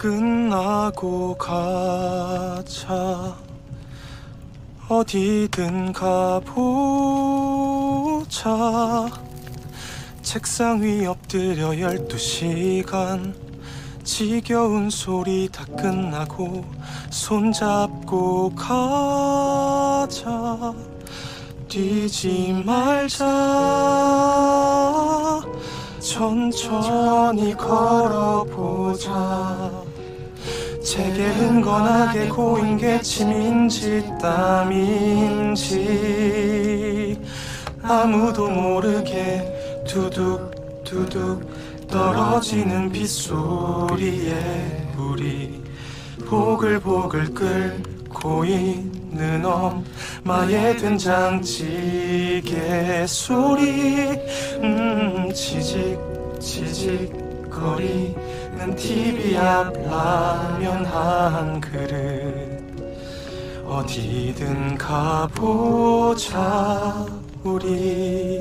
끝나고 가자. 어디든 가보자. 책상 위 엎드려 열두 시간. 지겨운 소리 다 끝나고 손잡고 가자. 뛰지 말자. 천천히 걸어보자 제게 흥건하게 고인 게 침인지 땀인지. 아무도 모르게 두둑 두둑 떨어지는 빗소리에 우리 보글보글 끓고 있는 엄마의 된장찌개 소리. 음 지직 지직 거리 는 TV 앞 라면 한 그릇 어디든 가보자 우리